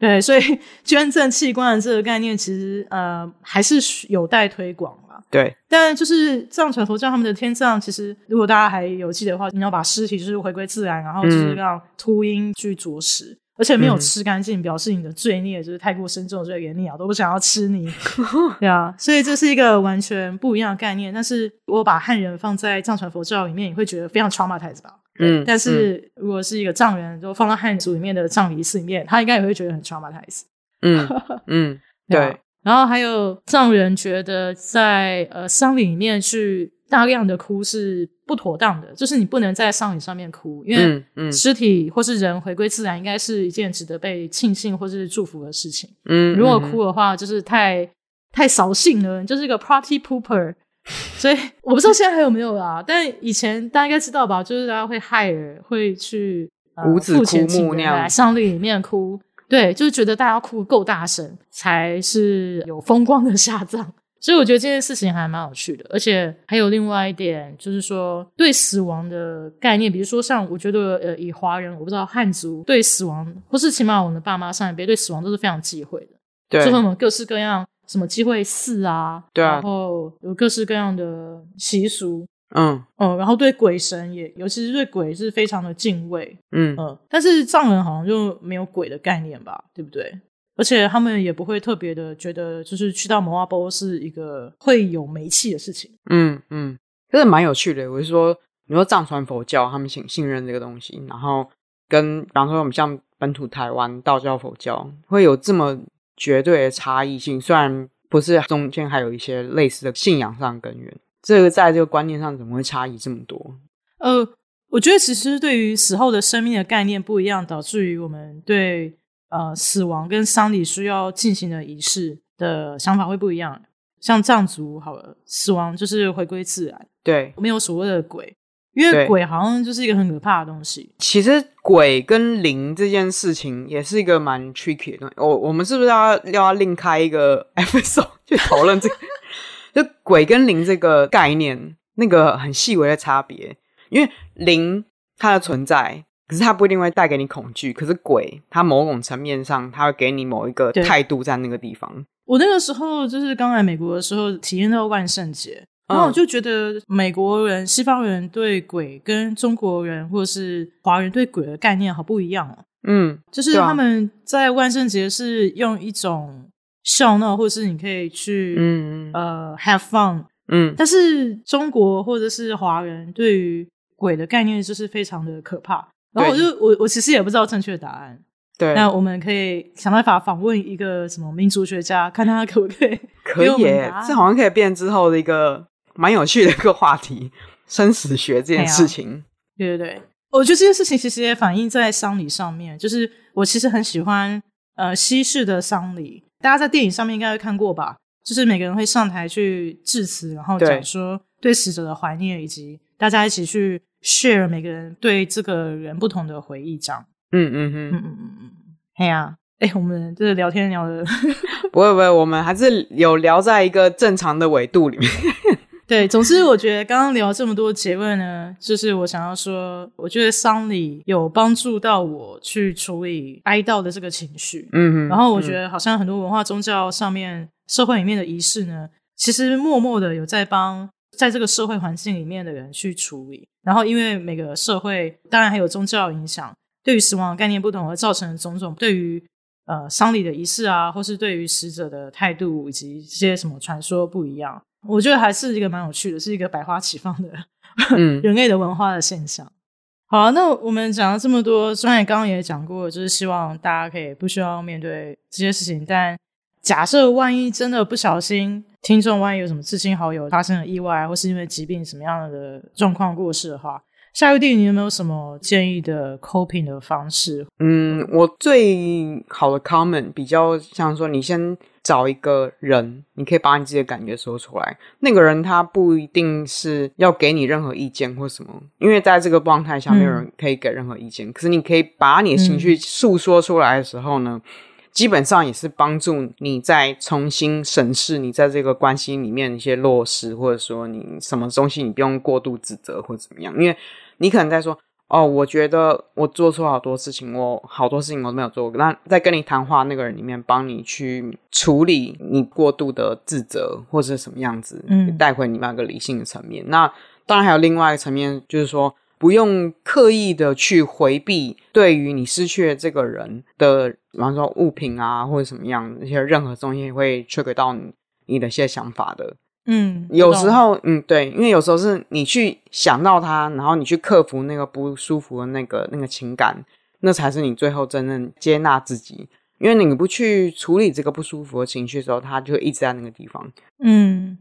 对，所以 *laughs* 捐赠器官的这个概念，其实呃还是有待推广嘛。对，但就是藏传佛教他们的天葬，其实如果大家还有记得的话，你要把尸体就是回归自然，然后就是让秃鹰去啄食，嗯，而且没有吃干净，表示你的罪孽就是太过深重，所以连鸟都不想要吃你。*laughs* 对啊，所以这是一个完全不一样的概念。但是如果把汉人放在藏传佛教里面，你会觉得非常 traumatized 吧？嗯，但是如果是一个藏人，就放到汉族里面的葬仪式里面，他应该也会觉得很 traumatized。嗯 *laughs* 嗯，对。然后还有藏人觉得在呃丧礼里面去大量的哭是不妥当的，就是你不能在丧礼上面哭，因为尸体或是人回归自然，应该是一件值得被庆幸或是祝福的事情。嗯，如果哭的话，就是太太扫兴了，就是一个 party pooper。*laughs* 所以我不知道现在还有没有啦，但以前大家应该知道吧？就是大家会 hire 会去五子枯木那样，丧礼里面哭，对，就是觉得大家哭够大声才是有风光的下葬。所以我觉得这件事情还蛮有趣的，而且还有另外一点，就是说对死亡的概念，比如说像我觉得呃，以华人我不知道汉族对死亡，或是起码我们的爸妈上一辈对死亡都是非常忌讳的，对，所以我们各式各样。什么忌讳寺啊，对啊，然后有各式各样的习俗，嗯嗯，然后对鬼神也，尤其是对鬼是非常的敬畏，嗯嗯，但是藏人好像就没有鬼的概念吧，对不对？而且他们也不会特别的觉得，就是去到摩阿波是一个会有煤气的事情，嗯嗯，真的蛮有趣的。我是说，你说藏传佛教他们信信任这个东西，然后跟比方说我们像本土台湾道教佛教会有这么。绝对的差异性，虽然不是中间还有一些类似的信仰上根源，这个在这个观念上怎么会差异这么多？呃，我觉得其实对于死后的生命的概念不一样，导致于我们对呃死亡跟丧礼需要进行的仪式的想法会不一样。像藏族好了，死亡就是回归自然，对，没有所谓的鬼。因为鬼好像就是一个很可怕的东西。其实鬼跟灵这件事情也是一个蛮 tricky 的东西。我我们是不是要要另开一个 *laughs* episode 去讨论这个？就鬼跟灵这个概念，那个很细微的差别。因为灵它的存在，可是它不一定会带给你恐惧。可是鬼，它某种层面上，它会给你某一个态度在那个地方。我那个时候就是刚来美国的时候，体验到万圣节。然后我就觉得美国人、西方人对鬼跟中国人或者是华人对鬼的概念好不一样哦。嗯，就是他们在万圣节是用一种笑闹，或者是你可以去嗯呃 have fun，嗯，但是中国或者是华人对于鬼的概念就是非常的可怕。然后我就我我其实也不知道正确的答案。对，那我们可以想办法访问一个什么民族学家，看他可不可以。*laughs* 可以耶，这好像可以变之后的一个。蛮有趣的一个话题，生死学这件事情。对对对，我觉得这件事情其实也反映在丧礼上面。就是我其实很喜欢呃西式的丧礼，大家在电影上面应该会看过吧？就是每个人会上台去致辞，然后讲说对死者的怀念以及大家一起去 share 每个人对这个人不同的回忆，这样。嗯嗯嗯嗯嗯嗯嗯。哎呀，哎，我们这个聊天聊的 *laughs* 不会不会，我们还是有聊在一个正常的纬度里面。对，总之我觉得刚刚聊这么多结论呢，就是我想要说，我觉得丧礼有帮助到我去处理哀悼的这个情绪。嗯嗯，然后我觉得好像很多文化宗教上面社会里面的仪式呢，其实默默的有在帮在这个社会环境里面的人去处理。然后因为每个社会当然还有宗教影响，对于死亡的概念不同而造成的种种对于呃丧礼的仪式啊，或是对于死者的态度以及这些什么传说不一样。我觉得还是一个蛮有趣的，是一个百花齐放的、嗯、*laughs* 人类的文化的现象。好、啊，那我们讲了这么多，虽然刚刚也讲过，就是希望大家可以不需要面对这些事情。但假设万一真的不小心，听众万一有什么至亲好友发生了意外，或是因为疾病什么样的状况过世的话，夏玉帝，你有没有什么建议的 coping 的方式？嗯，我最好的 comment 比较像说，你先找一个人，你可以把你自己的感觉说出来。那个人他不一定是要给你任何意见或什么，因为在这个状态下，没有人可以给任何意见。嗯、可是你可以把你的情绪诉说出来的时候呢，嗯、基本上也是帮助你再重新审视你在这个关系里面一些落实，或者说你什么东西你不用过度指责或怎么样，因为。你可能在说哦，我觉得我做错好多事情，我好多事情我都没有做过。那在跟你谈话那个人里面，帮你去处理你过度的自责或者是什么样子，嗯，带回你那个理性的层面。那当然还有另外一个层面，就是说不用刻意的去回避对于你失去的这个人的，比方说物品啊或者什么样一些任何东西会 trigger 到你你的一些想法的。嗯，有时候，嗯，对，因为有时候是你去想到他，然后你去克服那个不舒服的那个那个情感，那才是你最后真正接纳自己。因为你不去处理这个不舒服的情绪的时候，他就会一直在那个地方。嗯，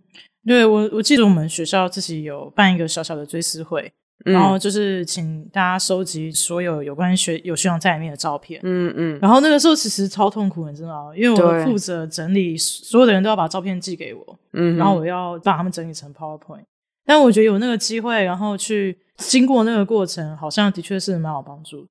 对，我我记得我们学校自己有办一个小小的追思会。然后就是请大家收集所有有关学有学长在里面的照片。嗯嗯。然后那个时候其实超痛苦，你知道吗？因为我负责整理，所有的人都要把照片寄给我。嗯。然后我要把他们整理成 PowerPoint。但我觉得有那个机会，然后去经过那个过程，好像的确是蛮有帮助。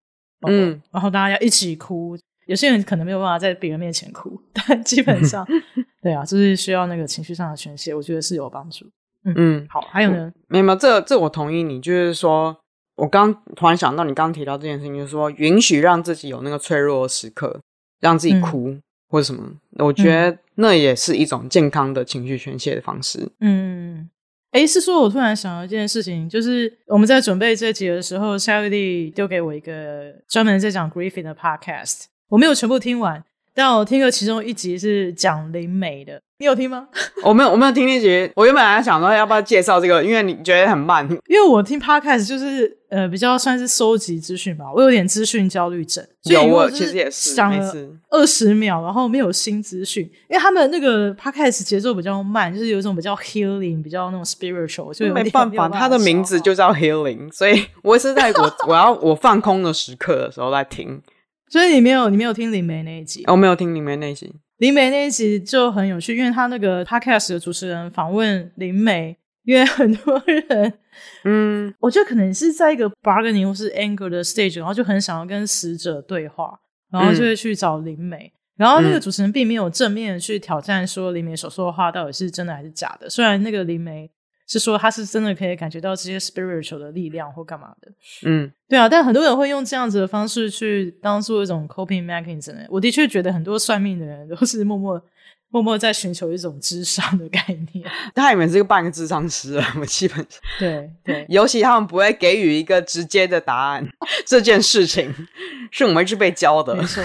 嗯。然后大家要一起哭，有些人可能没有办法在别人面前哭，但基本上，*laughs* 对啊，就是需要那个情绪上的宣泄，我觉得是有帮助。嗯，嗯好，还有呢？没有没有，这这我同意你，就是说，我刚突然想到，你刚刚提到这件事情，就是说，允许让自己有那个脆弱的时刻，让自己哭、嗯、或者什么，我觉得那也是一种健康的情绪宣泄的方式。嗯，哎，是说我突然想到一件事情，就是我们在准备这集的时候，夏玉丽丢给我一个专门在讲 griefing 的 podcast，我没有全部听完。但我听过其中一集是讲灵媒的，你有听吗？*laughs* 我没有，我没有听那集。我原本还想说要不要介绍这个，因为你觉得很慢。因为我听 podcast 就是呃比较算是收集资讯吧，我有点资讯焦虑症。有，我其实也是讲了二十秒，然后没有新资讯，因为他们那个 podcast 节奏比较慢，就是有一种比较 healing，比较那种 spiritual，就有没办法，它的名字就叫 healing，所以我是在我 *laughs* 我要我放空的时刻的时候在听。所以你没有，你没有听灵媒那一集？我没有听灵媒那一集。灵媒那一集就很有趣，因为他那个 podcast 的主持人访问灵媒，因为很多人，嗯，我觉得可能是在一个 bargaining 或是 anger 的 stage，然后就很想要跟死者对话，然后就会去找灵媒。嗯、然后那个主持人并没有正面去挑战说灵媒所说的话到底是真的还是假的，虽然那个灵媒。是说他是真的可以感觉到这些 spiritual 的力量或干嘛的，嗯，对啊，但很多人会用这样子的方式去当做一种 coping mechanism。我的确觉得很多算命的人都是默默 *laughs* 默默在寻求一种智商的概念。他也是个半个智商师了，*laughs* 我基本上对对，尤其他们不会给予一个直接的答案。*laughs* 这件事情是我们一直被教的，没错。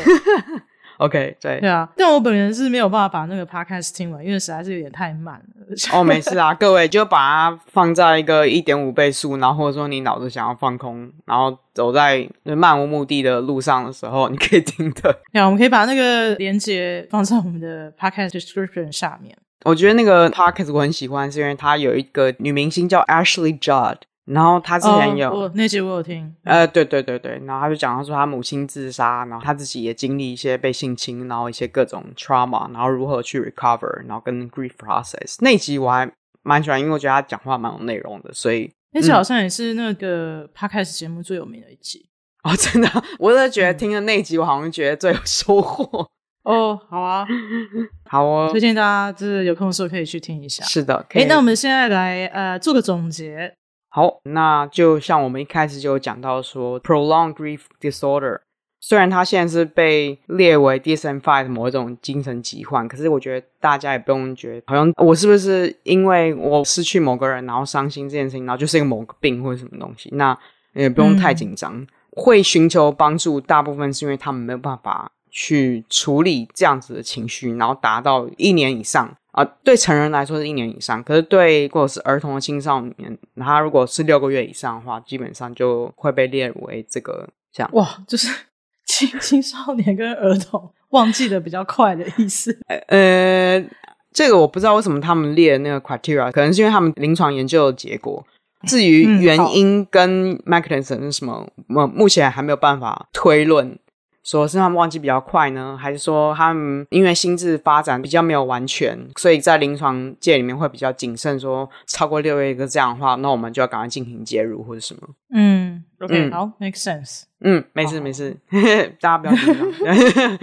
OK，对，对啊，但我本人是没有办法把那个 podcast 听完，因为实在是有点太慢了。哦，*laughs* 没事啊，各位就把它放在一个一点五倍速，然后或者说你脑子想要放空，然后走在漫无目的的路上的时候，你可以听的。对啊，我们可以把那个连接放在我们的 podcast description 下面。我觉得那个 podcast 我很喜欢，是因为它有一个女明星叫 Ashley Judd。然后他之前有、哦、那集我有听，呃，对对对对，然后他就讲到说他母亲自杀，然后他自己也经历一些被性侵，然后一些各种 trauma，然后如何去 recover，然后跟 grief process 那集我还蛮喜欢，因为我觉得他讲话蛮有内容的，所以那集好像也是那个 Podcast 节目最有名的一集。哦，真的，*laughs* 我是觉得听了那集，我好像觉得最有收获。哦，好啊，*laughs* 好哦，推荐大家就是有空的时候可以去听一下。是的，哎，那我们现在来呃做个总结。好，那就像我们一开始就有讲到说，prolonged grief disorder，虽然它现在是被列为 DSM-5 的某一种精神疾患，可是我觉得大家也不用觉得好像我是不是因为我失去某个人然后伤心这件事情，然后就是一个某个病或者什么东西，那也不用太紧张。嗯会寻求帮助，大部分是因为他们没有办法去处理这样子的情绪，然后达到一年以上啊、呃。对成人来说是一年以上，可是对如果是儿童和青少年，他如果是六个月以上的话，基本上就会被列为这个这样。哇，就是 *laughs* 青青少年跟儿童忘记的比较快的意思。呃，这个我不知道为什么他们列那个 criteria，可能是因为他们临床研究的结果。至于原因跟 mechanism 是什么，目前还没有办法推论，说是他们忘记比较快呢，还是说他们因为心智发展比较没有完全，所以在临床界里面会比较谨慎，说超过六个月这样的话，那我们就要赶快进行介入或者什么。嗯，OK，嗯好，make sense。嗯，没事没事，*laughs* 大家不要紧张。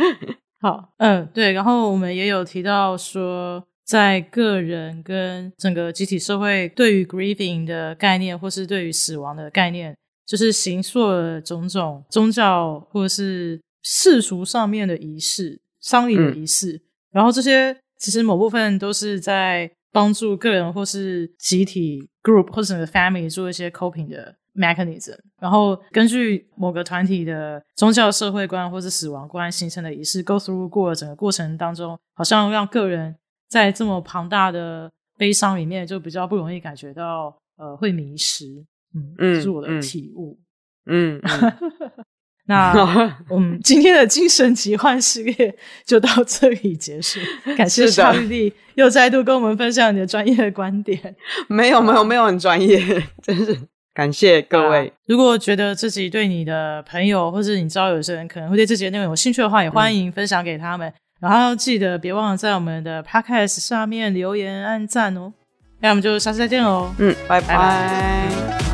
*laughs* 好，嗯，对，然后我们也有提到说。在个人跟整个集体社会对于 grieving 的概念，或是对于死亡的概念，就是形塑了种种宗教或是世俗上面的仪式、丧礼的仪式。嗯、然后这些其实某部分都是在帮助个人或是集体 group 或者整个 family 做一些 coping 的 mechanism。然后根据某个团体的宗教社会观或是死亡观形成的仪式，go through 过整个过程当中，好像让个人。在这么庞大的悲伤里面，就比较不容易感觉到呃会迷失，嗯，这是我的体悟，嗯。嗯 *laughs* 那 *laughs* 我们今天的精神疾患系列就到这里结束，*laughs* 感谢夏玉丽又再度跟我们分享你的专业的观点。没有没有没有很专业，*laughs* 真是感谢各位。如果觉得自己对你的朋友或者你知道有些人可能会对这节内容有兴趣的话，也欢迎分享给他们。嗯然后要记得别忘了在我们的 podcast 下面留言、按赞哦。那我们就下次再见喽。嗯，拜拜。拜拜。